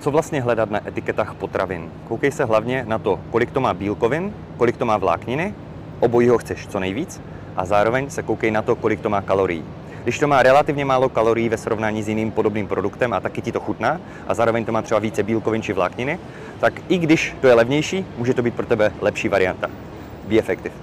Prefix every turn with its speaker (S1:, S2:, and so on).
S1: Co vlastně hledat na etiketách potravin? Koukej se hlavně na to, kolik to má bílkovin, kolik to má vlákniny, obojího chceš co nejvíc a zároveň se koukej na to, kolik to má kalorií. Když to má relativně málo kalorií ve srovnání s jiným podobným produktem a taky ti to chutná a zároveň to má třeba více bílkovin či vlákniny, tak i když to je levnější, může to být pro tebe lepší varianta. Be effective.